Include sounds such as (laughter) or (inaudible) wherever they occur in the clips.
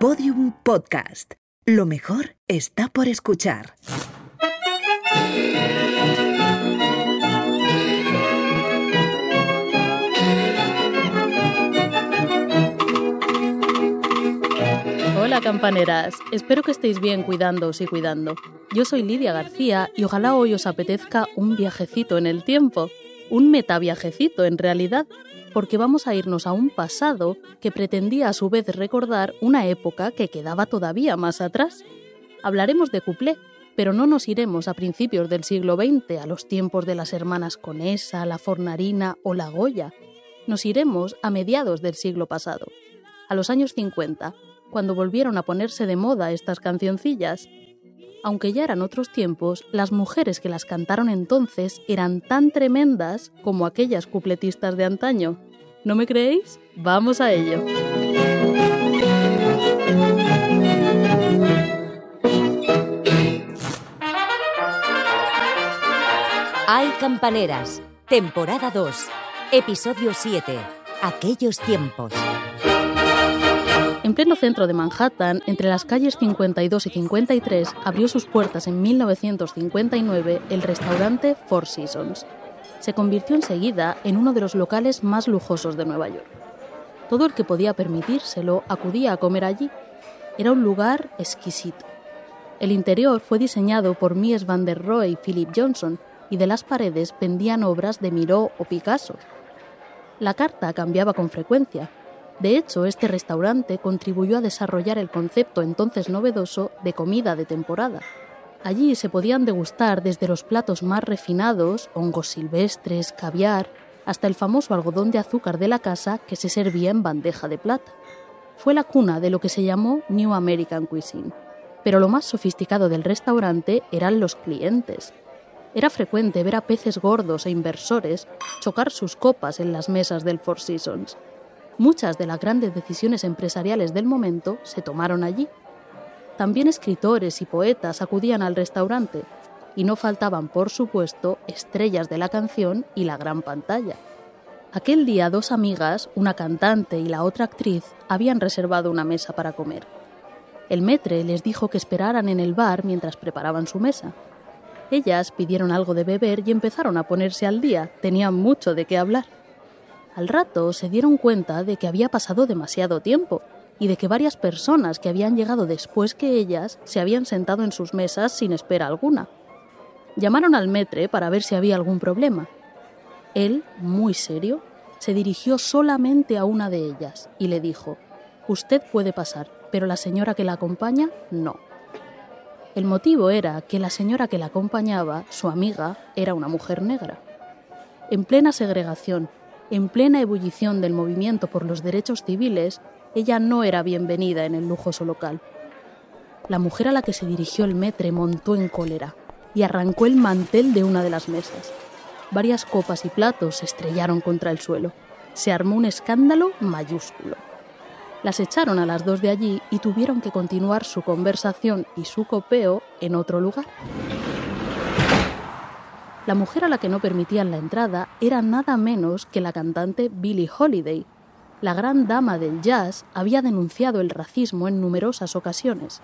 Podium Podcast. Lo mejor está por escuchar. Hola campaneras, espero que estéis bien cuidándoos y cuidando. Yo soy Lidia García y ojalá hoy os apetezca un viajecito en el tiempo, un metaviajecito en realidad, porque vamos a irnos a un pasado que pretendía a su vez recordar una época que quedaba todavía más atrás. Hablaremos de cuplé, pero no nos iremos a principios del siglo XX, a los tiempos de las hermanas Conesa, la Fornarina o la Goya. Nos iremos a mediados del siglo pasado, a los años 50, cuando volvieron a ponerse de moda estas cancioncillas. Aunque ya eran otros tiempos, las mujeres que las cantaron entonces eran tan tremendas como aquellas cupletistas de antaño. ¿No me creéis? Vamos a ello. Hay campaneras, temporada 2, episodio 7, aquellos tiempos. En pleno centro de Manhattan, entre las calles 52 y 53, abrió sus puertas en 1959 el restaurante Four Seasons. Se convirtió enseguida en uno de los locales más lujosos de Nueva York. Todo el que podía permitírselo acudía a comer allí. Era un lugar exquisito. El interior fue diseñado por Mies van der Rohe y Philip Johnson y de las paredes pendían obras de Miró o Picasso. La carta cambiaba con frecuencia, de hecho, este restaurante contribuyó a desarrollar el concepto entonces novedoso de comida de temporada. Allí se podían degustar desde los platos más refinados, hongos silvestres, caviar, hasta el famoso algodón de azúcar de la casa que se servía en bandeja de plata. Fue la cuna de lo que se llamó New American Cuisine. Pero lo más sofisticado del restaurante eran los clientes. Era frecuente ver a peces gordos e inversores chocar sus copas en las mesas del Four Seasons Muchas de las grandes decisiones empresariales del momento se tomaron allí. También escritores y poetas acudían al restaurante y no faltaban, por supuesto, estrellas de la canción y la gran pantalla. Aquel día dos amigas, una cantante y la otra actriz, habían reservado una mesa para comer. El metre les dijo que esperaran en el bar mientras preparaban su mesa. Ellas pidieron algo de beber y empezaron a ponerse al día, tenían mucho de qué hablar. Al rato se dieron cuenta de que había pasado demasiado tiempo y de que varias personas que habían llegado después que ellas se habían sentado en sus mesas sin espera alguna. Llamaron al metre para ver si había algún problema. Él, muy serio, se dirigió solamente a una de ellas y le dijo, Usted puede pasar, pero la señora que la acompaña, no. El motivo era que la señora que la acompañaba, su amiga, era una mujer negra. En plena segregación en plena ebullición del movimiento por los derechos civiles, ella no era bienvenida en el lujoso local. La mujer a la que se dirigió el metre montó en cólera y arrancó el mantel de una de las mesas. Varias copas y platos se estrellaron contra el suelo. Se armó un escándalo mayúsculo. Las echaron a las dos de allí y tuvieron que continuar su conversación y su copeo en otro lugar. La mujer a la que no permitían la entrada era nada menos que la cantante Billie Holiday. La gran dama del jazz había denunciado el racismo en numerosas ocasiones.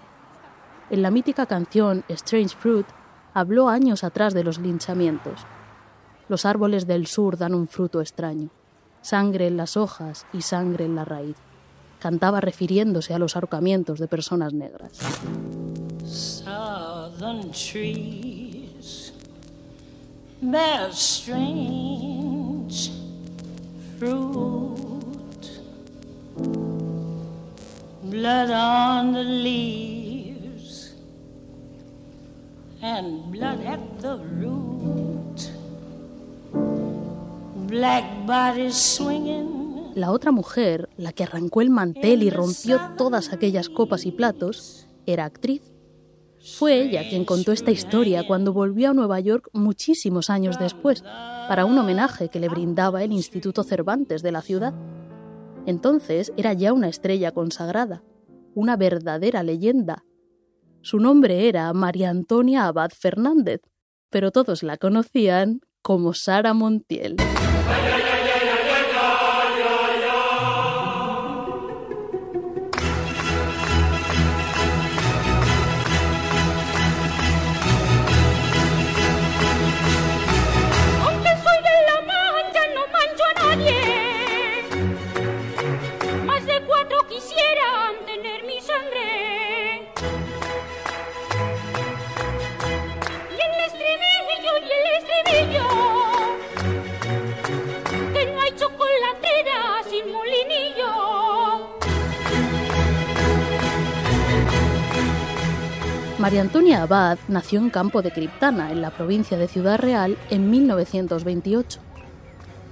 En la mítica canción Strange Fruit habló años atrás de los linchamientos. Los árboles del sur dan un fruto extraño, sangre en las hojas y sangre en la raíz. Cantaba refiriéndose a los ahorcamientos de personas negras. Bear strange fruit. Blood on the leaves and blood at the root. Black bodies swinging. La otra mujer, la que arrancó el mantel y rompió todas aquellas copas y platos, era actriz fue ella quien contó esta historia cuando volvió a Nueva York muchísimos años después, para un homenaje que le brindaba el Instituto Cervantes de la ciudad. Entonces era ya una estrella consagrada, una verdadera leyenda. Su nombre era María Antonia Abad Fernández, pero todos la conocían como Sara Montiel. Antonia Abad nació en Campo de Criptana, en la provincia de Ciudad Real, en 1928.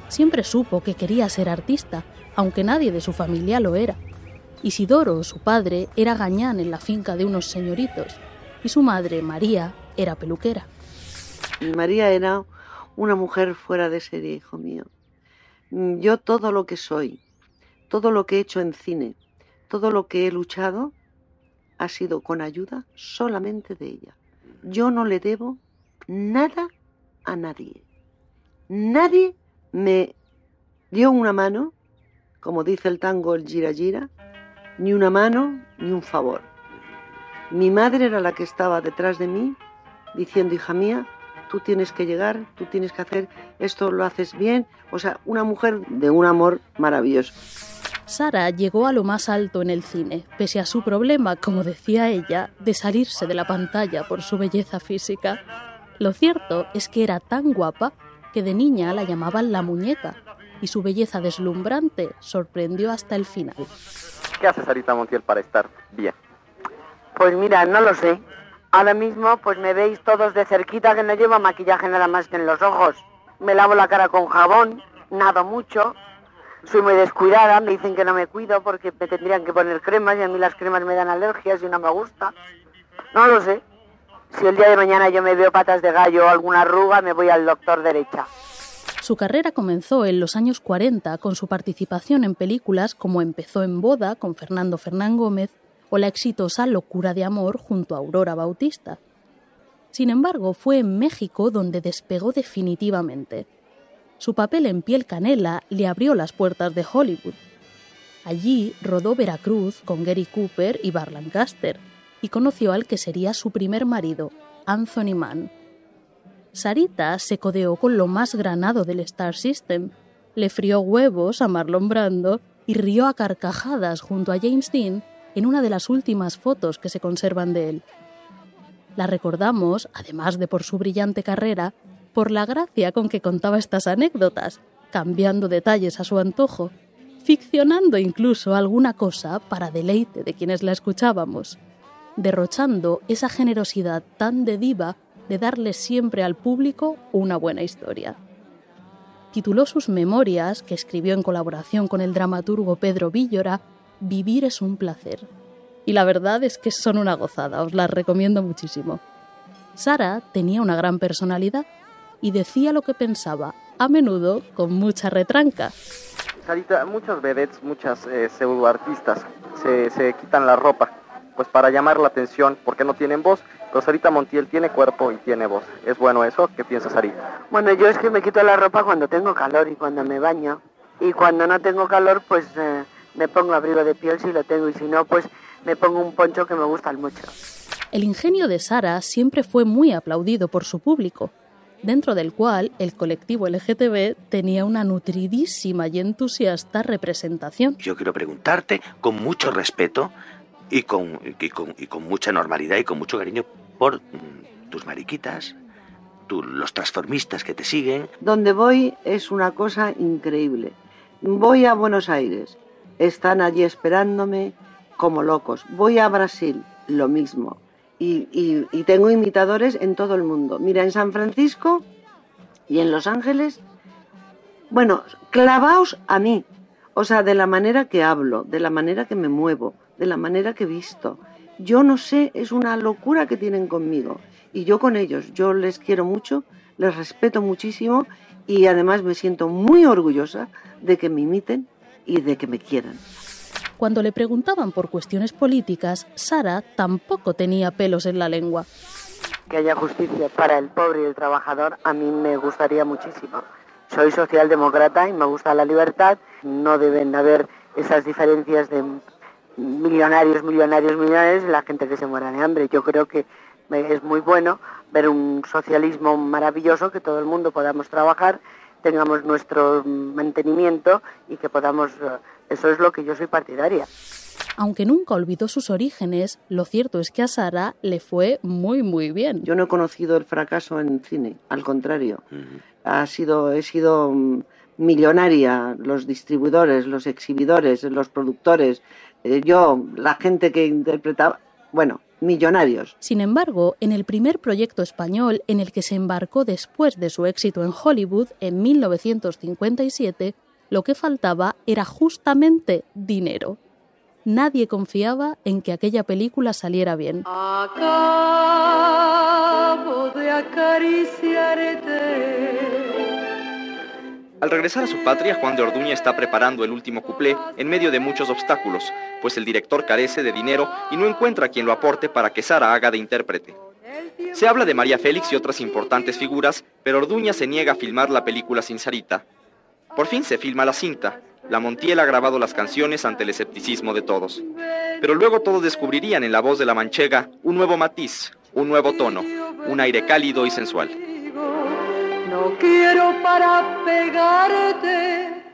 Siempre supo que quería ser artista, aunque nadie de su familia lo era. Isidoro, su padre, era gañán en la finca de unos señoritos, y su madre, María, era peluquera. María era una mujer fuera de serie, hijo mío. Yo todo lo que soy, todo lo que he hecho en cine, todo lo que he luchado, ha sido con ayuda solamente de ella. Yo no le debo nada a nadie. Nadie me dio una mano, como dice el tango el gira gira, ni una mano ni un favor. Mi madre era la que estaba detrás de mí diciendo, hija mía, tú tienes que llegar, tú tienes que hacer esto, lo haces bien. O sea, una mujer de un amor maravilloso. Sara llegó a lo más alto en el cine, pese a su problema, como decía ella, de salirse de la pantalla por su belleza física. Lo cierto es que era tan guapa que de niña la llamaban la muñeca, y su belleza deslumbrante sorprendió hasta el final. ¿Qué hace Sarita Montiel para estar bien? Pues mira, no lo sé. Ahora mismo pues me veis todos de cerquita que no llevo maquillaje nada más que en los ojos. Me lavo la cara con jabón, nado mucho, soy muy descuidada, me dicen que no me cuido porque me tendrían que poner cremas y a mí las cremas me dan alergias y no me gusta. No lo sé. Si el día de mañana yo me veo patas de gallo o alguna arruga, me voy al doctor derecha. Su carrera comenzó en los años 40 con su participación en películas como Empezó en boda con Fernando Fernán Gómez o la exitosa Locura de amor junto a Aurora Bautista. Sin embargo, fue en México donde despegó definitivamente. Su papel en Piel Canela le abrió las puertas de Hollywood. Allí rodó Veracruz con Gary Cooper y Bar Lancaster y conoció al que sería su primer marido, Anthony Mann. Sarita se codeó con lo más granado del Star System, le frió huevos a Marlon Brando y rió a carcajadas junto a James Dean en una de las últimas fotos que se conservan de él. La recordamos, además de por su brillante carrera, por la gracia con que contaba estas anécdotas, cambiando detalles a su antojo, ficcionando incluso alguna cosa para deleite de quienes la escuchábamos, derrochando esa generosidad tan de diva de darle siempre al público una buena historia. Tituló sus memorias, que escribió en colaboración con el dramaturgo Pedro Villora, Vivir es un placer. Y la verdad es que son una gozada, os las recomiendo muchísimo. Sara tenía una gran personalidad y decía lo que pensaba, a menudo con mucha retranca. Sarita, muchos vedettes, muchas eh, pseudoartistas se, se quitan la ropa, pues para llamar la atención, porque no tienen voz. Pero Sarita Montiel tiene cuerpo y tiene voz. ¿Es bueno eso? ¿Qué piensa Sarita? Bueno, yo es que me quito la ropa cuando tengo calor y cuando me baño. Y cuando no tengo calor, pues eh, me pongo abrigo de piel si lo tengo. Y si no, pues me pongo un poncho que me gusta mucho. El ingenio de Sara siempre fue muy aplaudido por su público dentro del cual el colectivo LGTB tenía una nutridísima y entusiasta representación. Yo quiero preguntarte con mucho respeto y con, y con, y con mucha normalidad y con mucho cariño por mm, tus mariquitas, tú, los transformistas que te siguen. Donde voy es una cosa increíble. Voy a Buenos Aires, están allí esperándome como locos. Voy a Brasil, lo mismo y, tengo imitadores en todo el mundo. Mira, en San Francisco y en Los Ángeles, bueno, clavaos a mí, o sea, de la manera que hablo, de la manera que me muevo, de la manera que visto. Yo no sé, es una locura que tienen conmigo y yo con ellos. Yo les quiero mucho, les respeto muchísimo y además me siento muy orgullosa de que me imiten y de que me quieran. Cuando le preguntaban por cuestiones políticas, Sara tampoco tenía pelos en la lengua. Que haya justicia para el pobre y el trabajador a mí me gustaría muchísimo. Soy socialdemócrata y me gusta la libertad. No deben haber esas diferencias de millonarios, millonarios, millonarios y la gente que se muera de hambre. Yo creo que es muy bueno ver un socialismo maravilloso, que todo el mundo podamos trabajar, tengamos nuestro mantenimiento y que podamos eh, eso es lo que yo soy partidaria. Aunque nunca olvidó sus orígenes, lo cierto es que a Sara le fue muy muy bien. Yo no he conocido el fracaso en cine, al contrario. Ha sido, he sido mm, millonaria, los distribuidores, los exhibidores, los productores, eh, yo, la gente que interpretaba, bueno, millonarios. Sin embargo, en el primer proyecto español en el que se embarcó después de su éxito en Hollywood en 1957, lo que faltaba era justamente dinero. Nadie confiaba en que aquella película saliera bien. Acabo de acariciarte. Al regresar a su patria, Juan de Orduña está preparando el último cuplé en medio de muchos obstáculos, pues el director carece de dinero y no encuentra quien lo aporte para que Sara haga de intérprete. Se habla de María Félix y otras importantes figuras, pero Orduña se niega a filmar la película sin Sarita. Por fin se filma la cinta. La Montiel ha grabado las canciones ante el escepticismo de todos. Pero luego todos descubrirían en la voz de la manchega un nuevo matiz, un nuevo tono, un aire cálido y sensual. No quiero para pegarte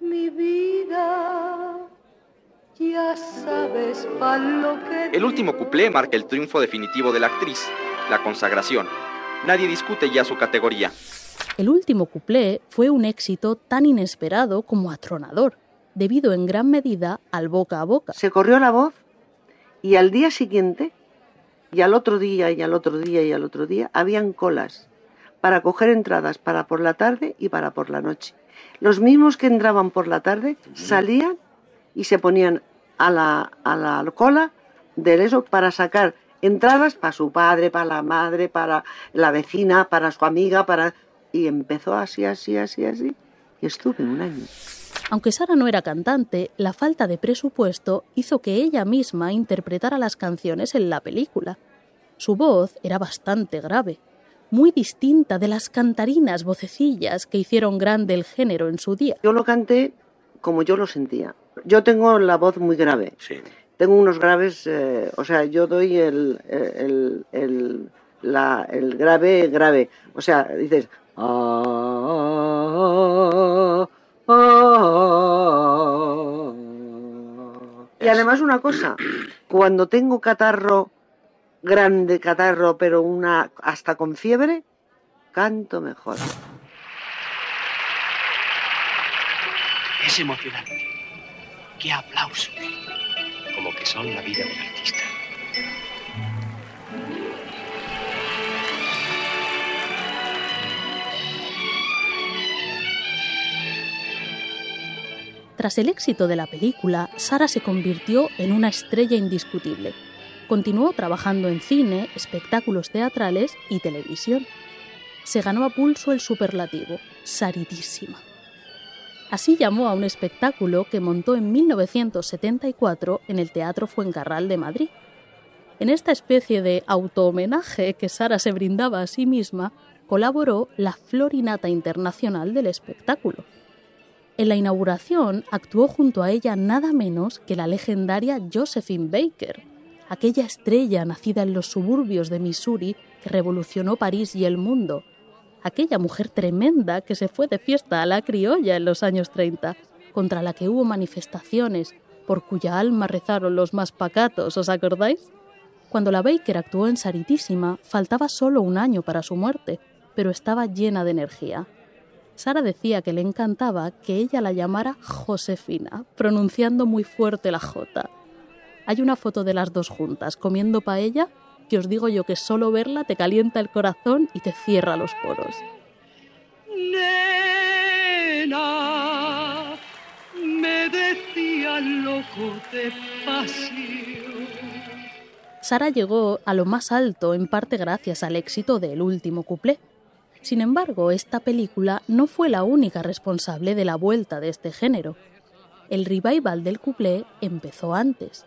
mi vida. Ya sabes para lo que. El último cuplé marca el triunfo definitivo de la actriz, la consagración. Nadie discute ya su categoría. El último cuplé fue un éxito tan inesperado como atronador, debido en gran medida al boca a boca. Se corrió la voz y al día siguiente, y al otro día, y al otro día, y al otro día, habían colas para coger entradas para por la tarde y para por la noche. Los mismos que entraban por la tarde salían y se ponían a la, a la cola de eso para sacar entradas para su padre, para la madre, para la vecina, para su amiga, para... Y empezó así, así, así, así. Y estuve un año. Aunque Sara no era cantante, la falta de presupuesto hizo que ella misma interpretara las canciones en la película. Su voz era bastante grave, muy distinta de las cantarinas vocecillas que hicieron grande el género en su día. Yo lo canté como yo lo sentía. Yo tengo la voz muy grave. Sí. Tengo unos graves, eh, o sea, yo doy el, el, el, la- el grave grave. O sea, dices... "Ah, ah". Y además una cosa, cuando tengo catarro, grande catarro, pero una hasta con fiebre, canto mejor. Es emocionante. ¡Qué aplausos! Como que son la vida del artista. Tras el éxito de la película, Sara se convirtió en una estrella indiscutible. Continuó trabajando en cine, espectáculos teatrales y televisión. Se ganó a pulso el superlativo, Saridísima. Así llamó a un espectáculo que montó en 1974 en el Teatro Fuencarral de Madrid. En esta especie de auto-homenaje que Sara se brindaba a sí misma, colaboró la Florinata Internacional del espectáculo. En la inauguración actuó junto a ella nada menos que la legendaria Josephine Baker, aquella estrella nacida en los suburbios de Missouri que revolucionó París y el mundo, aquella mujer tremenda que se fue de fiesta a la criolla en los años 30, contra la que hubo manifestaciones, por cuya alma rezaron los más pacatos, ¿os acordáis? Cuando la Baker actuó en Saritísima, faltaba solo un año para su muerte, pero estaba llena de energía. Sara decía que le encantaba que ella la llamara Josefina, pronunciando muy fuerte la J. Hay una foto de las dos juntas comiendo paella que os digo yo que solo verla te calienta el corazón y te cierra los poros. Nena, me decía loco de pasión. Sara llegó a lo más alto en parte gracias al éxito del último cuplé. Sin embargo, esta película no fue la única responsable de la vuelta de este género. El revival del cuplé empezó antes.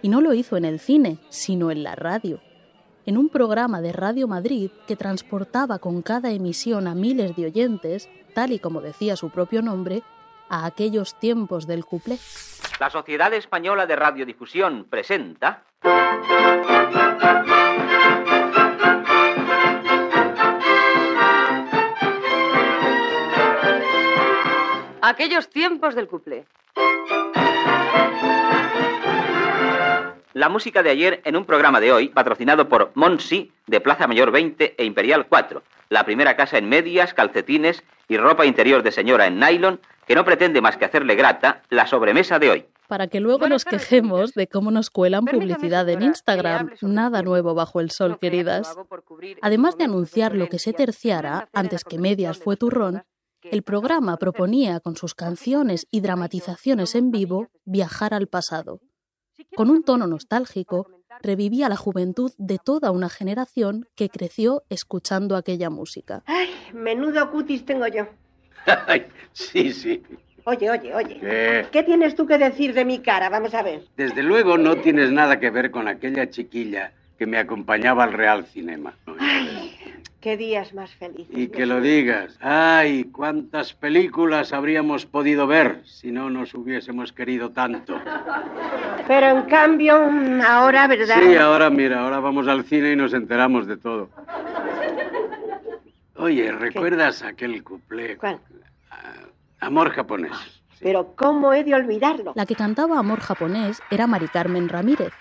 Y no lo hizo en el cine, sino en la radio. En un programa de Radio Madrid que transportaba con cada emisión a miles de oyentes, tal y como decía su propio nombre, a aquellos tiempos del cuplé. La Sociedad Española de Radiodifusión presenta Aquellos tiempos del cuplé. la música de ayer en un programa de hoy patrocinado por Monsi de Plaza Mayor 20 e Imperial 4, la primera casa en medias, calcetines y ropa interior de señora en nylon que no pretende más que hacerle grata la sobremesa de hoy. para que luego nos quejemos de cómo nos cuelan publicidad en Instagram. Nada nuevo bajo el sol, queridas. Además de anunciar lo que se terciara, antes que medias fue turrón, el programa proponía con sus canciones y dramatizaciones en vivo viajar al pasado. Con un tono nostálgico, revivía la juventud de toda una generación que creció escuchando aquella música. Ay, menudo cutis tengo yo. (laughs) sí, sí. Oye, oye, oye. ¿Qué? tienes tú que decir de mi cara? Vamos a ver. Desde luego no tienes nada que ver con aquella chiquilla que me acompañaba al Real Cinema. Ay, qué días más felices. Y que lo digas. Ay, cuántas películas habríamos podido ver si no nos hubiésemos querido tanto. Pero en cambio, ahora, ¿verdad? Sí, ahora mira, ahora vamos al cine y nos enteramos de todo. Oye, ¿recuerdas aquel cuplé? ¿Cuál? Amor japonés. Pero ¿cómo he de olvidarlo? La que cantaba Amor japonés era Mari Carmen Ramírez,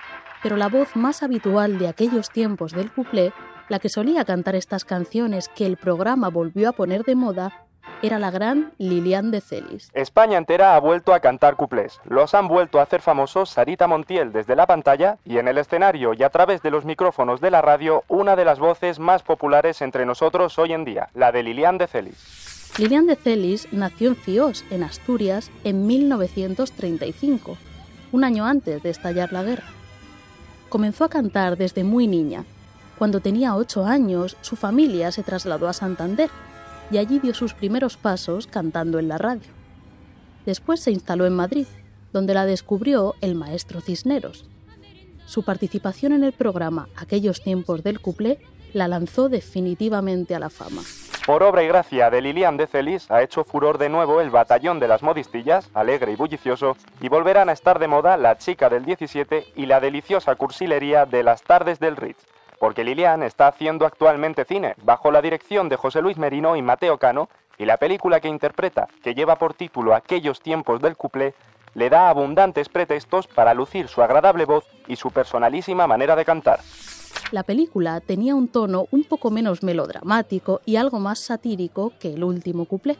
pero la voz más habitual de aquellos tiempos del cuplé, la que solía cantar estas canciones que el programa volvió a poner de moda, era la gran Lilian de Celis. España entera ha vuelto a cantar cuplés. Los han vuelto a hacer famosos Sarita Montiel desde la pantalla y en el escenario y a través de los micrófonos de la radio, una de las voces más populares entre nosotros hoy en día, la de Lilian de Celis. Lilian de Celis nació en Fios, en Asturias, en 1935, un año antes de estallar la guerra. Comenzó a cantar desde muy niña. Cuando tenía ocho años, su familia se trasladó a Santander y allí dio sus primeros pasos cantando en la radio. Después se instaló en Madrid, donde la descubrió el maestro Cisneros. Su participación en el programa Aquellos tiempos del cuplé la lanzó definitivamente a la fama. Por obra y gracia de Lilian de Celis ha hecho furor de nuevo el batallón de las modistillas, alegre y bullicioso, y volverán a estar de moda la chica del 17 y la deliciosa cursilería de las tardes del Ritz. Porque Lilian está haciendo actualmente cine, bajo la dirección de José Luis Merino y Mateo Cano, y la película que interpreta, que lleva por título Aquellos tiempos del cuplé, le da abundantes pretextos para lucir su agradable voz y su personalísima manera de cantar. La película tenía un tono un poco menos melodramático y algo más satírico que el último cuplé.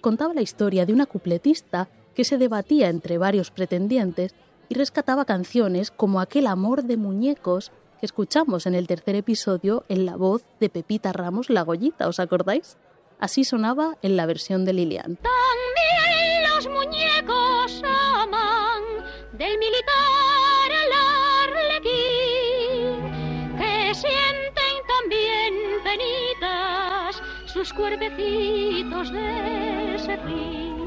Contaba la historia de una cupletista que se debatía entre varios pretendientes y rescataba canciones como aquel amor de muñecos escuchamos en el tercer episodio en la voz de Pepita Ramos La Goyita, ¿os acordáis? Así sonaba en la versión de Lilian. También los muñecos aman del militar al arlequín, que sienten también penitas sus cuerpecitos de serrín.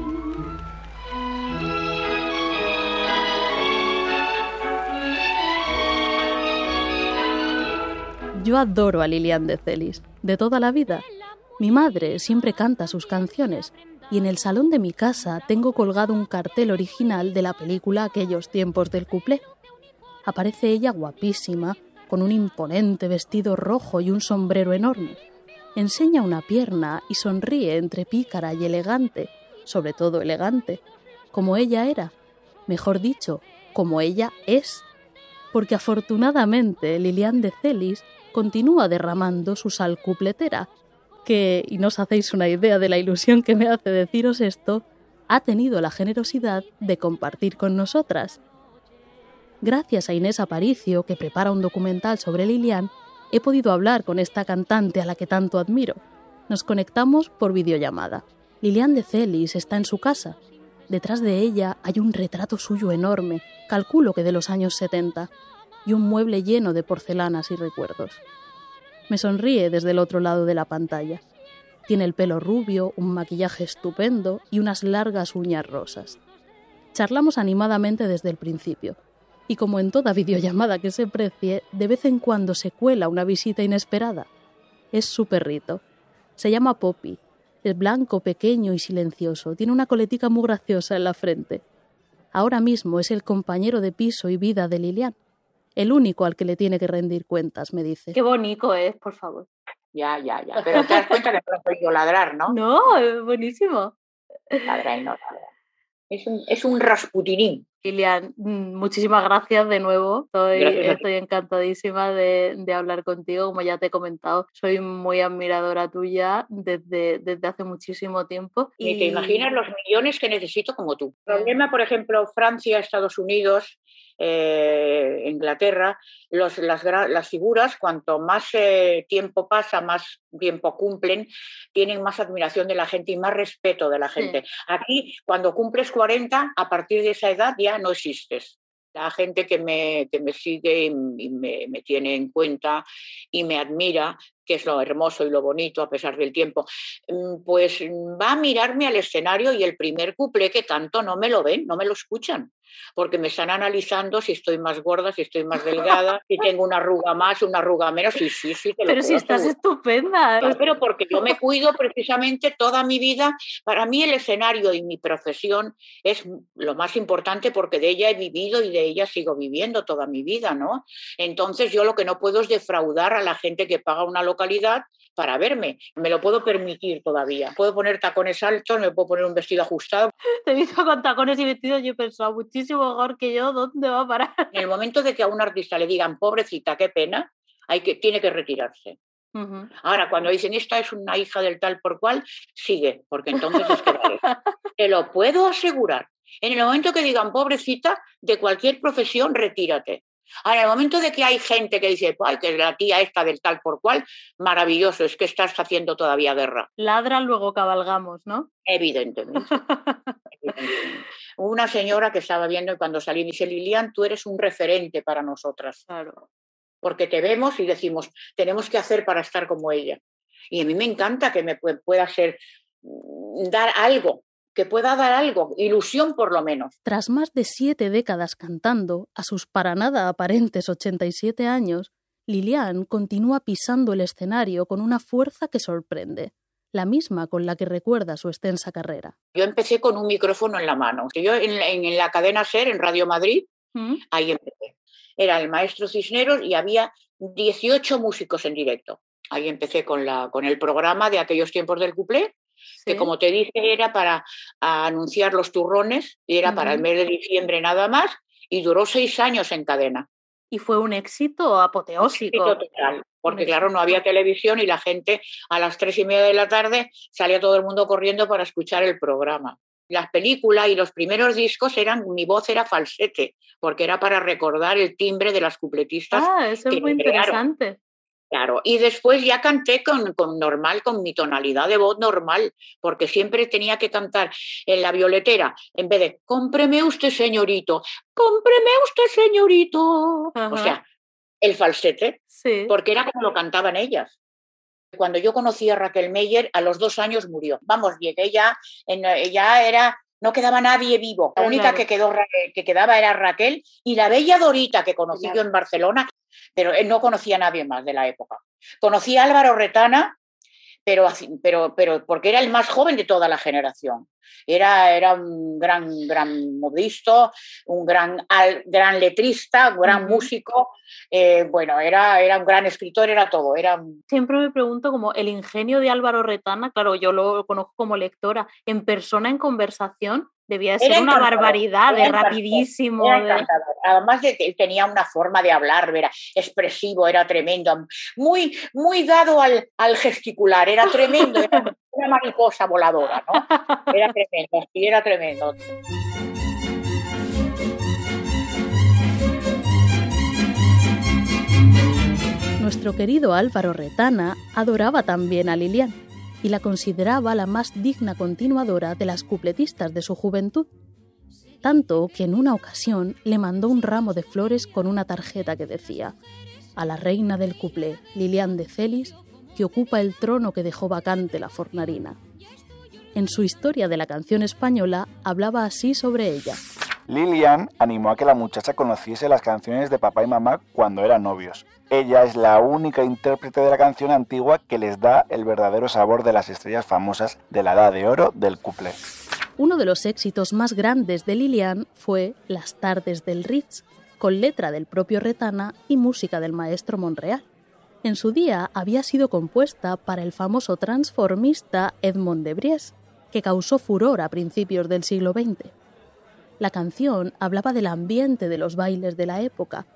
Yo adoro a Lilian de Celis, de toda la vida. Mi madre siempre canta sus canciones y en el salón de mi casa tengo colgado un cartel original de la película Aquellos tiempos del cuplé. Aparece ella guapísima, con un imponente vestido rojo y un sombrero enorme. Enseña una pierna y sonríe entre pícara y elegante, sobre todo elegante, como ella era, mejor dicho, como ella es. Porque afortunadamente Lilian de Celis continúa derramando su sal cupletera, que, y no os hacéis una idea de la ilusión que me hace deciros esto, ha tenido la generosidad de compartir con nosotras. Gracias a Inés Aparicio, que prepara un documental sobre Lilian, he podido hablar con esta cantante a la que tanto admiro. Nos conectamos por videollamada. Lilian de Celis está en su casa. Detrás de ella hay un retrato suyo enorme, calculo que de los años 70 y un mueble lleno de porcelanas y recuerdos. Me sonríe desde el otro lado de la pantalla. Tiene el pelo rubio, un maquillaje estupendo y unas largas uñas rosas. Charlamos animadamente desde el principio, y como en toda videollamada que se precie, de vez en cuando se cuela una visita inesperada. Es su perrito. Se llama Poppy. Es blanco, pequeño y silencioso. Tiene una coletica muy graciosa en la frente. Ahora mismo es el compañero de piso y vida de Lilian el único al que le tiene que rendir cuentas, me dice. Qué bonito es, por favor. Ya, ya, ya. (laughs) Pero te das cuenta que no lo has oído ladrar, ¿no? No, es buenísimo. Ladra y no ladra. Es un, es un rasputinín. Lilian, mm, muchísimas gracias de nuevo. Estoy, Gracias encantadísima de, de hablar contigo. Como ya te he comentado, soy muy admiradora tuya desde, desde hace muchísimo tiempo. Ni te y- imaginas los millones que necesito como tú. El problema, por ejemplo, Francia, Estados Unidos, eh, Inglaterra, los- las, figuras, cuanto más eh, tiempo pasa, más tiempo cumplen, tienen más admiración de la gente y más respeto de la Sí. gente. Aquí, cuando cumples 40, a partir de esa edad ya no existes. La gente que me, que me sigue y me, me tiene en cuenta y me admira, que es lo hermoso y lo bonito a pesar del tiempo, mm, pues mm, va a mirarme al escenario y el primer cuplé que canto no me lo ven, no me lo escuchan, porque me están analizando si estoy más gorda, si estoy más delgada, si tengo una arruga más, una arruga menos, sí, sí, sí, te lo Pero si estás asegurar. estupenda. Pero porque yo me cuido precisamente toda mi vida. Para mí el escenario y mi profesión es lo más importante porque de ella he vivido y de ella sigo viviendo toda mi vida, ¿no? Entonces yo lo que no puedo es defraudar a la gente que paga una localidad para verme. Me lo puedo permitir todavía. Puedo poner tacones altos, me puedo poner un vestido ajustado. (laughs) Te he visto con tacones y vestidos y he pensado, muchísimo mejor que yo, ¿dónde va a parar? (laughs) En el momento de que a un artista le digan, pobrecita, qué pena, hay que, tiene que retirarse. Ahora, cuando dicen esta es una hija del tal por cual, sigue, porque entonces es que vale. (laughs) Te lo puedo asegurar. En el momento que digan pobrecita, de cualquier profesión, retírate. Ahora, en el momento de que hay gente que dice, ay, que la tía esta del tal por cual, maravilloso, es que estás haciendo todavía guerra. Ladra, luego cabalgamos, ¿no? Evidentemente. (laughs) Evidentemente. Una señora que estaba viendo y cuando salí me dice, Lilian, tú eres un referente para nosotras. Claro. Porque te vemos y decimos, tenemos que hacer para estar como ella. Y a mí me encanta que me pue- pueda ser, mm, dar algo, que pueda dar algo, ilusión por lo menos. Tras más de siete décadas cantando, a sus para nada aparentes 87 años, Lilian continúa pisando el escenario con una fuerza que sorprende, la misma con la que recuerda su extensa carrera. Yo empecé con un micrófono en la mano. Yo en, la- en la cadena SER, en Radio Madrid, ahí empecé. Era el maestro Cisneros y había 18 músicos en directo. Ahí empecé con, la, con el programa de aquellos tiempos del cuplé, que como te dije era para anunciar los turrones y era para el mes de diciembre nada más y duró seis años en cadena. Y fue un éxito apoteósico. Éxito total, porque Un claro, no había televisión y la gente a las tres y media de la tarde salía todo el mundo corriendo para escuchar el programa. Las películas y los primeros discos eran, mi voz era falsete, porque era para recordar el timbre de las cupletistas. Ah, eso que es muy crearon. interesante. Claro, y después ya canté con, con normal, con mi tonalidad de voz normal, porque siempre tenía que cantar en la violetera, en vez de cómpreme usted, señorito, cómpreme usted, señorito. O sea, el falsete, Sí. porque era como lo cantaban ellas. Cuando yo conocí a Raquel Meyer, a los dos años murió. Vamos, llegué ya, en, ya era, no quedaba nadie vivo. La única claro. que, quedó, Ra- que quedaba era Raquel y la bella Dorita que conocí yo en Barcelona, pero él no conocía a nadie más de la época. Conocí a Álvaro Retana, pero, pero, pero porque era el más joven de toda la generación. Era, era un gran, gran modisto, un gran, al- gran letrista, un gran músico. eh, bueno, era, era un gran escritor, era todo. Era Siempre me pregunto como el ingenio de Álvaro Retana, claro, yo lo conozco como lectora, en persona, en conversación, debía de ser Era una barbaridad, de rapidísimo. de-. Además de que él tenía una forma de hablar, era expresivo, era tremendo, muy, muy dado al, al gesticular, era tremendo, era (laughs) una mariposa voladora, ¿no? Era tremendo, sí, era tremendo. Nuestro querido Álvaro Retana adoraba también a Lilian y la consideraba la más digna continuadora de las cupletistas de su juventud, tanto que en una ocasión le mandó un ramo de flores con una tarjeta que decía a la reina del cuplé, Lilian de Celis, que ocupa el trono que dejó vacante la fornarina. En su historia de la canción española hablaba así sobre ella. Lilian animó a que la muchacha conociese las canciones de papá y mamá cuando eran novios. Ella es la única intérprete de la canción antigua que les da el verdadero sabor de las estrellas famosas de la edad de oro del couple. Uno de los éxitos más grandes de Lilian fue Las tardes del Ritz, con letra del propio Retana y música del maestro Monreal. En su día había sido compuesta para el famoso transformista Edmond de Bries, que causó furor a principios del siglo XX. La canción hablaba del ambiente de los bailes de la época,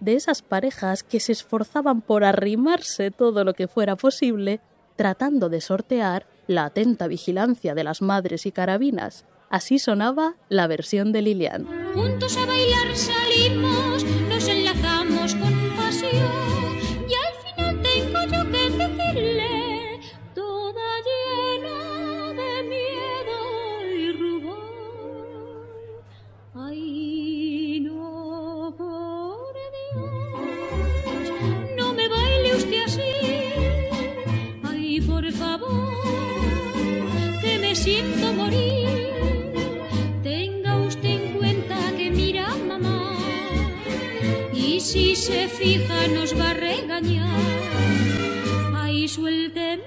de esas parejas que se esforzaban por arrimarse todo lo que fuera posible, tratando de sortear la atenta vigilancia de las madres y carabinas. Así sonaba la versión de Lilian. Juntos a bailar salimos, se fija nos va a regañar. Ay, suélteme,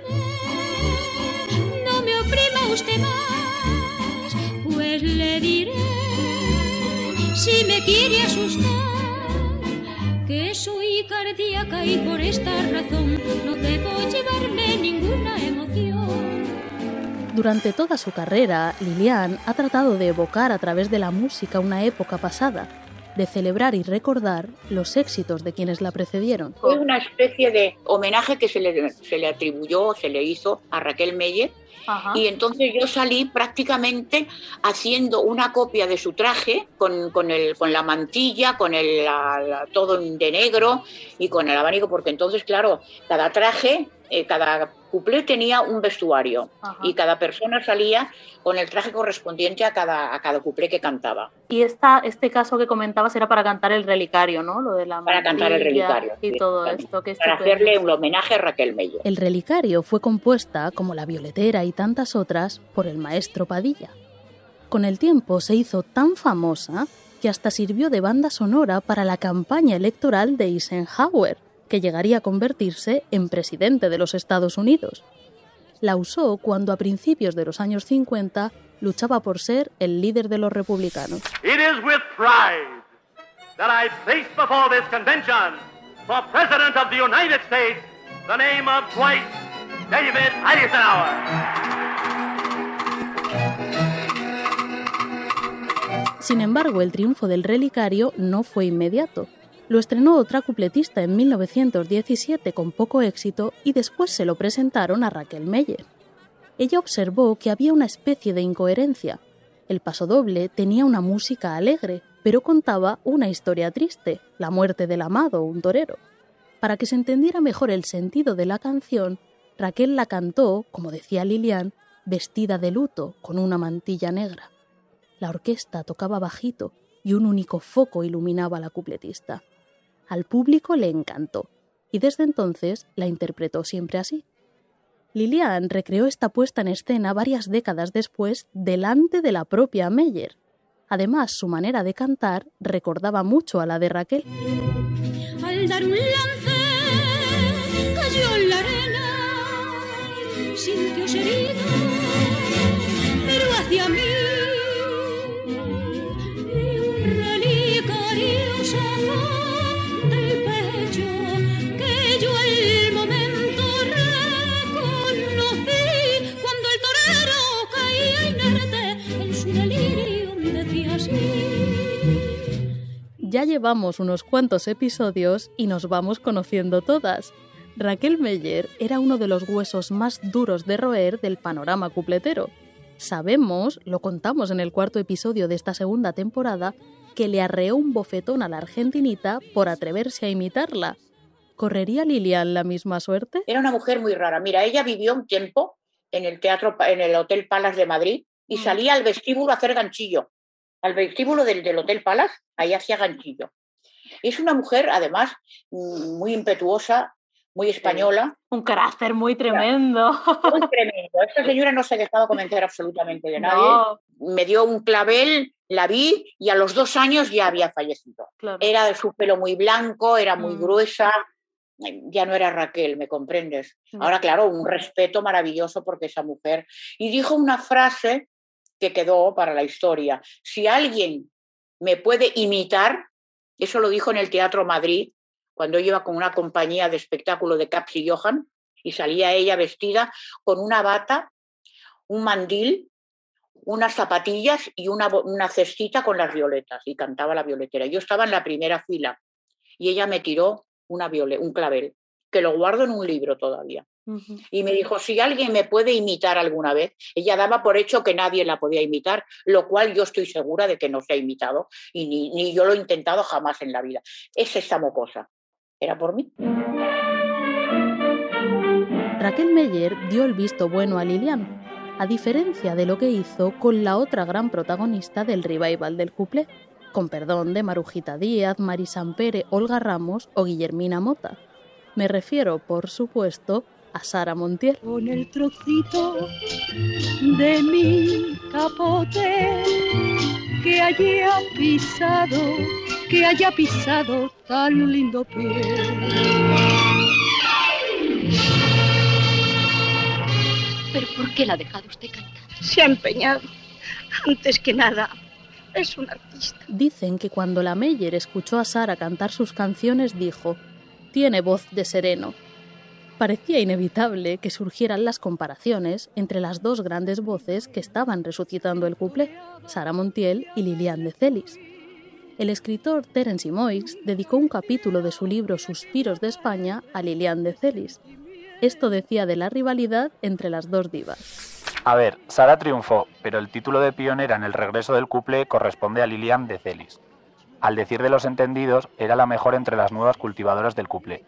no me oprima usted más, pues le diré si me quiere asustar que soy cardíaca y por esta razón no debo llevarme ninguna emoción. Durante toda su carrera, Lilian ha tratado de evocar a través de la música una época pasada, de celebrar y recordar los éxitos de quienes la precedieron. Fue una especie de homenaje que se le, se le atribuyó, se le hizo a Raquel Meyer. Y entonces yo salí prácticamente haciendo una copia de su traje con, con, el, con la mantilla, con el, la- la- todo de negro y con el abanico, porque entonces, claro, cada traje, eh, cada cuplé tenía un vestuario y cada persona salía con el traje correspondiente a cada, a cada cuplé que cantaba. Y esta, este caso que comentabas era para cantar el relicario, ¿no? Lo de la Para cantar el relicario, Y sí, todo también. esto. Que es Para estupendo. hacerle un homenaje a Raquel Meyer. El relicario fue compuesta, como la violetera y tantas otras, por el maestro Padilla. Con el tiempo se hizo tan famosa que hasta sirvió de banda sonora para la campaña electoral de Eisenhower, que llegaría a convertirse en presidente de los Estados Unidos. La usó cuando a principios de los años 50 luchaba por ser el líder de los republicanos. It is with pride that I place before this convention for President of the United States the name of Dwight David Eisenhower. Sin embargo, el triunfo del relicario no fue inmediato. Lo estrenó otra cupletista en 1917 con poco éxito y después se lo presentaron a Raquel Meyer. Ella observó que había una especie de incoherencia. El pasodoble tenía una música alegre, pero contaba una historia triste, la muerte del amado, un torero. Para que se entendiera mejor el sentido de la canción, Raquel la cantó, como decía Lilian, vestida de luto, con una mantilla negra. La orquesta tocaba bajito y un único foco iluminaba a la cupletista. Al público le encantó y desde entonces la interpretó siempre así. Lilian recreó esta puesta en escena varias décadas después delante de la propia Meyer. Además, su manera de cantar recordaba mucho a la de Raquel. Al dar un lance cayó en la arena, sintióse herido, pero hacia mí Ya llevamos unos cuantos episodios y nos vamos conociendo todas. Raquel Meyer era uno de los huesos más duros de roer del panorama cupletero. Sabemos, lo contamos en el cuarto episodio de esta segunda temporada, que le arreó un bofetón a la argentinita por atreverse a imitarla. ¿Correría Lilian la misma suerte? Era una mujer muy rara. Mira, ella vivió un tiempo en el teatro, en el Hotel Palace de Madrid y salía al vestíbulo a hacer ganchillo. Al vestíbulo del, del Hotel Palace, ahí hacía ganchillo. Es una mujer, además, mm, muy impetuosa, muy española. Un carácter muy tremendo. Muy (laughs) tremendo. Esta señora no se dejaba convencer absolutamente de nadie. No. Me dio un clavel, la vi y a los dos años ya había fallecido. Claro. Era de su pelo muy blanco, era muy Mm. gruesa. Ya no era Raquel, ¿me comprendes? No. Ahora, claro, un respeto maravilloso porque esa mujer. Y dijo una frase que quedó para la historia. Si alguien me puede imitar, eso lo dijo en el Teatro Madrid, cuando iba con una compañía de espectáculo de Caps y Johan, y salía ella vestida con una bata, un mandil, unas zapatillas y una, una cestita con las violetas y cantaba la violetera. Yo estaba en la primera fila y ella me tiró una viole- un clavel, que lo guardo en un libro todavía. Y me dijo, si alguien me puede imitar alguna vez, ella daba por hecho que nadie la podía imitar, lo cual yo estoy segura de que no se ha imitado y ni, ni yo lo he intentado jamás en la vida. Es esta mocosa. ¿Era por mí? Raquel Meyer dio el visto bueno a Lilian, a diferencia de lo que hizo con la otra gran protagonista del revival del couplé, con perdón de Marujita Díaz, Marisa Ampere, Olga Ramos o Guillermina Mota. Me refiero, por supuesto, a Sara Montiel. Con el trocito de mi capote que haya pisado, que haya pisado tan lindo pie. ¿Pero por qué la ha dejado usted cantar? Se ha empeñado. Antes que nada, es un artista. Dicen que cuando la Meyer escuchó a Sara cantar sus canciones dijo, tiene voz de sereno. Parecía inevitable que surgieran las comparaciones entre las dos grandes voces que estaban resucitando el couplé, Sara Montiel y Lilian de Celis. El escritor Terence Moix dedicó un capítulo de su libro Suspiros de España a Lilian de Celis. Esto decía de la rivalidad entre las dos divas. A ver, Sara triunfó, pero el título de pionera en el regreso del couple corresponde a Lilian de Celis. Al decir de los entendidos, era la mejor entre las nuevas cultivadoras del couple.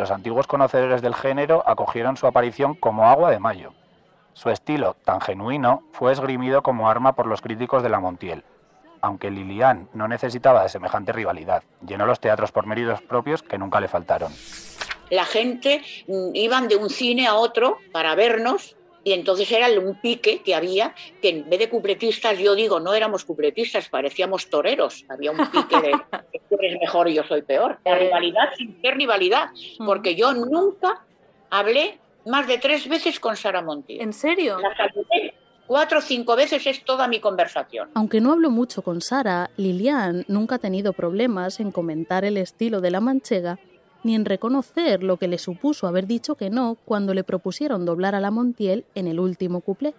Los antiguos conocedores del género acogieron su aparición como agua de mayo. Su estilo, tan genuino, fue esgrimido como arma por los críticos de la Montiel. Aunque Lilian no necesitaba de semejante rivalidad, llenó los teatros por méritos propios que nunca le faltaron. La gente mm, iban de un cine a otro para vernos y entonces era un pique que había, que en vez de cupletistas, yo digo, no éramos cupletistas, parecíamos toreros. Había un pique de (laughs) tú eres mejor y yo soy peor. La rivalidad sin ser rivalidad, porque yo nunca hablé más de tres veces con Sara Montiel. ¿En serio? La saludé cuatro o cinco veces es toda mi conversación. Aunque no hablo mucho con Sara, Lilian nunca ha tenido problemas en comentar el estilo de la manchega ni en reconocer lo que le supuso haber dicho que no cuando le propusieron doblar a la Montiel en el último cuplé.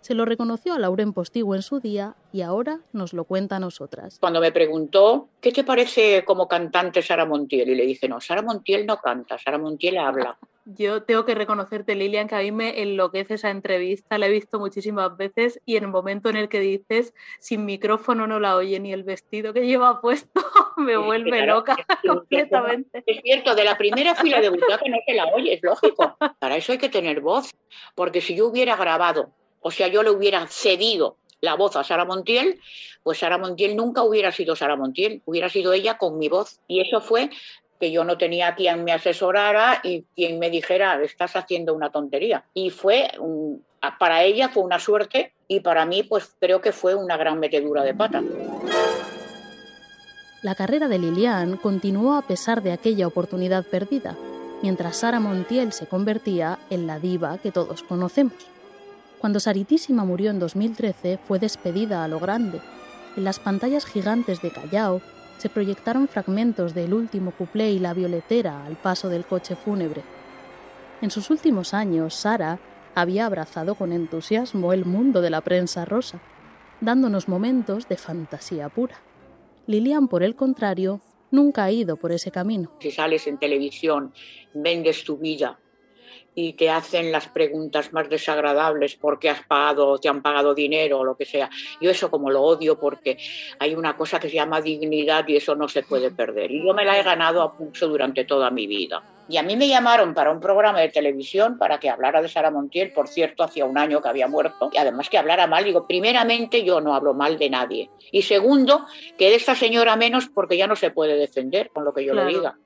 Se lo reconoció a Lauren Postigo en su día y ahora nos lo cuenta a nosotras. Cuando me preguntó, ¿qué te parece como cantante Sara Montiel? Y le dije, no, Sara Montiel no canta, Sara Montiel habla. (laughs) Yo tengo que reconocerte, Lilian, que a mí me enloquece esa entrevista, la he visto muchísimas veces y en el momento en el que dices, sin micrófono no la oye ni el vestido que lleva puesto, (laughs) me vuelve Claro, loca completamente. Es cierto, de la primera fila de butaca no te la oyes, lógico. Para eso hay que tener voz, porque si yo hubiera grabado, o sea, yo le hubiera cedido la voz a Sara Montiel, pues Sara Montiel nunca hubiera sido Sara Montiel, hubiera sido ella con mi voz. Y eso fue que yo no tenía quien me asesorara y quien me dijera, estás haciendo una tontería. Y fue, para ella fue una suerte y para mí pues creo que fue una gran metedura de pata. La carrera de Lilian continuó a pesar de aquella oportunidad perdida, mientras Sara Montiel se convertía en la diva que todos conocemos. Cuando Saritísima murió en 2013 fue despedida a lo grande. En las pantallas gigantes de Callao se proyectaron fragmentos del último cuplé y la violetera al paso del coche fúnebre. En sus últimos años, Sara había abrazado con entusiasmo el mundo de la prensa rosa, dándonos momentos de fantasía pura. Lilian, por el contrario, nunca ha ido por ese camino. Si sales en televisión, vendes tu vida y te hacen las preguntas más desagradables porque has pagado, te han pagado dinero o lo que sea. Yo eso como lo odio porque hay una cosa que se llama dignidad y eso no se puede perder. Y yo me la he ganado a pulso durante toda mi vida. Y a mí me llamaron para un programa de televisión para que hablara de Sara Montiel, por cierto, hacía un año que había muerto, y además que hablara mal. Digo, primeramente yo no hablo mal de nadie. Y segundo, que de esta señora menos porque ya no se puede defender con lo que yo Claro. le diga.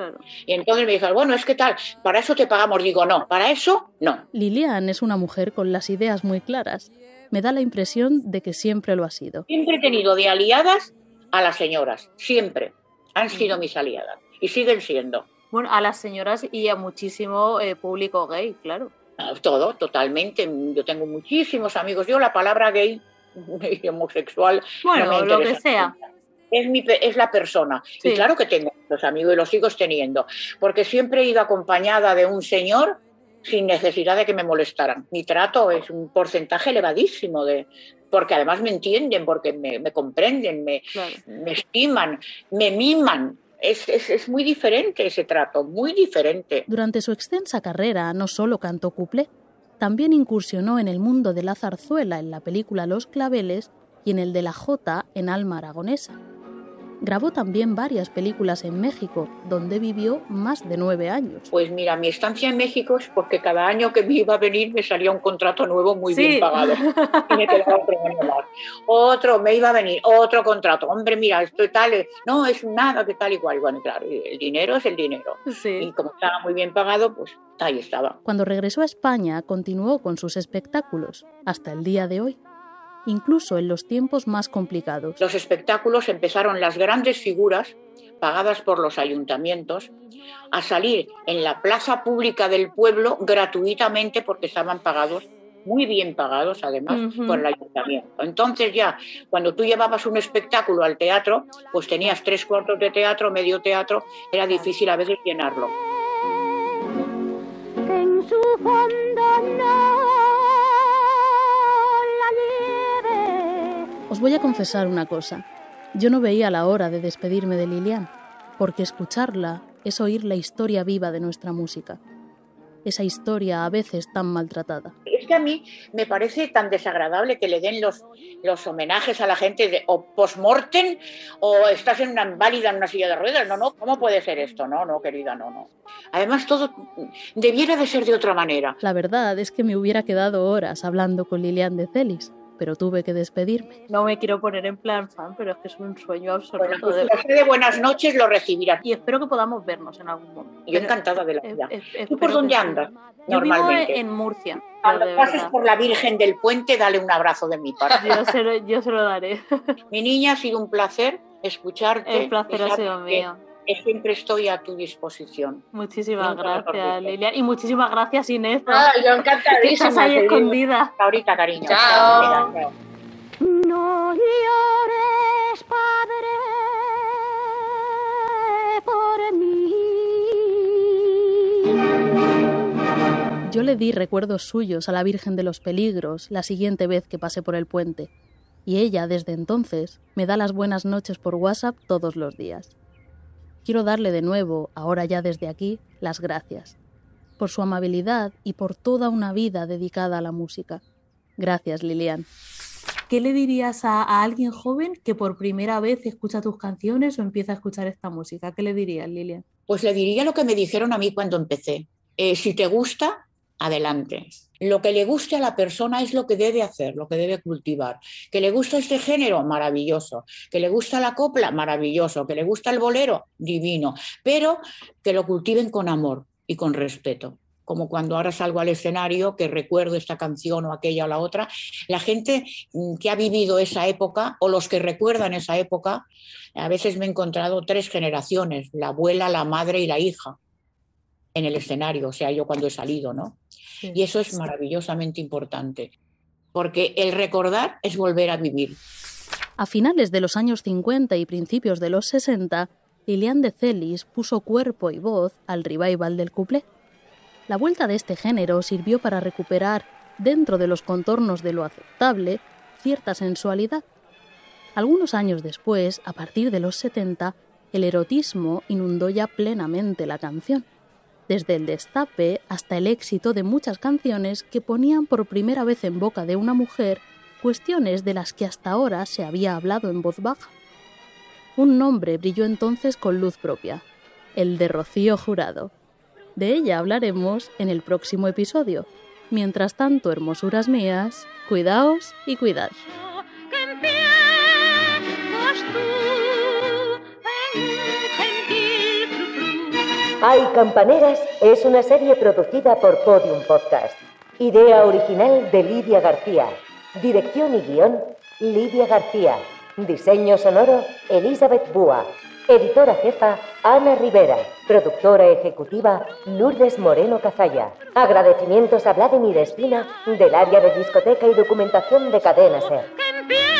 Claro. Y entonces me dijo, bueno, es que tal, para eso te pagamos. Digo, no, para eso no. Lilian es una mujer con las ideas muy claras. Me da la impresión de que siempre lo ha sido. Siempre he tenido de aliadas a las señoras, siempre. Han sido mis aliadas y siguen siendo. Bueno, a las señoras y a muchísimo eh, público gay, claro. Todo, totalmente. Yo tengo muchísimos amigos. Yo la palabra gay y (laughs) homosexual Bueno, no me lo que sea. Es, mi, es la persona. Y claro que tengo los amigos y los sigo teniendo. Porque siempre he ido acompañada de un señor sin necesidad de que me molestaran. Mi trato es un porcentaje elevadísimo de, porque además me entienden, porque me, me comprenden, me, me, estiman, me miman. Es, es, es, muy diferente ese trato, muy diferente. Durante su extensa carrera no solo cantó cuplé, también incursionó en el mundo de la zarzuela en la película Los Claveles y en el de la Jota en Alma Aragonesa. Grabó también varias películas en México, donde vivió más de nueve años. Pues mira, mi estancia en México es porque cada año que me iba a venir me salía un contrato nuevo muy Sí. bien pagado. Y me quedaba otro me iba a venir otro contrato. Hombre, mira, esto es tal, no, es nada que tal igual. Bueno, claro, el dinero es el dinero. Y como estaba muy bien pagado, pues ahí estaba. Cuando regresó a España, continuó con sus espectáculos, hasta el día de hoy, incluso en los tiempos más complicados. Los espectáculos empezaron las grandes figuras pagadas por los ayuntamientos a salir en la plaza pública del pueblo gratuitamente porque estaban pagados muy bien pagados además por el ayuntamiento. Entonces ya cuando tú llevabas un espectáculo al teatro, pues tenías tres cuartos de teatro, medio teatro, era difícil a veces llenarlo. en su fondo no Os voy a confesar una cosa. Yo no veía la hora de despedirme de Lilian, porque escucharla es oír la historia viva de nuestra música. Esa historia a veces tan maltratada. Es que a mí me parece tan desagradable que le den los, los homenajes a la gente de, o post-mortem o estás en una inválida en una silla de ruedas. No, no, ¿cómo puede ser esto? No, no, querida, no, no. Además, todo debiera de ser de otra manera. La verdad es que me hubiera quedado horas hablando con Lilian de Celis, pero tuve que despedirme. No me quiero poner en plan fan, pero es que es un sueño absoluto. Bueno, pues de de buenas noches lo recibirás. Y espero que podamos vernos en algún momento. Yo encantada de la vida. Es- es- ¿Tú por dónde andas? Yo vivo Normalmente. en Murcia. Cuando pases verdad. por la Virgen del Puente, dale un abrazo de mi parte. Yo se, lo, yo se lo daré. Mi niña, ha sido un placer escucharte. El placer ha sido mío. Que siempre estoy a tu disposición. Muchísimas Nunca gracias. Lilia. Y muchísimas gracias, Inés. Ah, yo Que encantadísima. estás ahí escondida. Hasta ahorita, cariño. Chao. Chao. No llores, padre, por mí. Yo le di recuerdos suyos a la Virgen de los Peligros la siguiente vez que pasé por el puente, y ella, desde entonces, me da las buenas noches por WhatsApp todos los días. Quiero darle de nuevo, ahora ya desde aquí, las gracias, por su amabilidad y por toda una vida dedicada a la música. Gracias, Lilian. ¿Qué le dirías a, a alguien joven que por primera vez escucha tus canciones o empieza a escuchar esta música? ¿Qué le dirías, Lilian? Pues le diría lo que me dijeron a mí cuando empecé. Eh, si te gusta, adelante. Lo que le guste a la persona es lo que debe hacer, lo que debe cultivar. Que le gusta este género, maravilloso. Que le gusta la copla, maravilloso. Que le gusta el bolero, divino. Pero que lo cultiven con amor y con respeto. Como cuando ahora salgo al escenario, que recuerdo esta canción o aquella o la otra, la gente mm, que ha vivido esa época o los que recuerdan esa época, a veces me he encontrado tres generaciones, la abuela, la madre y la hija en el escenario, o sea, yo cuando he salido, ¿no? Y eso es maravillosamente importante, porque el recordar es volver a vivir. A finales de los años 50 y principios de los 60, Lilian de Celis puso cuerpo y voz al revival del cuplé. La vuelta de este género sirvió para recuperar, dentro de los contornos de lo aceptable, cierta sensualidad. Algunos años después, a partir de los 70, el erotismo inundó ya plenamente la canción, desde el destape hasta el éxito de muchas canciones que ponían por primera vez en boca de una mujer cuestiones de las que hasta ahora se había hablado en voz baja. Un nombre brilló entonces con luz propia, el de Rocío Jurado. De ella hablaremos en el próximo episodio. Mientras tanto, hermosuras mías, cuidaos y cuidad. Hay Campaneras es una serie producida por Podium Podcast. Idea original de Lidia García. Dirección y guion, Lidia García. Diseño sonoro, Elizabeth Búa. Editora jefa, Ana Rivera. Productora ejecutiva, Lourdes Moreno Cazalla. Agradecimientos a Vladimir Espina, del área de discoteca y documentación de Cadena Ser.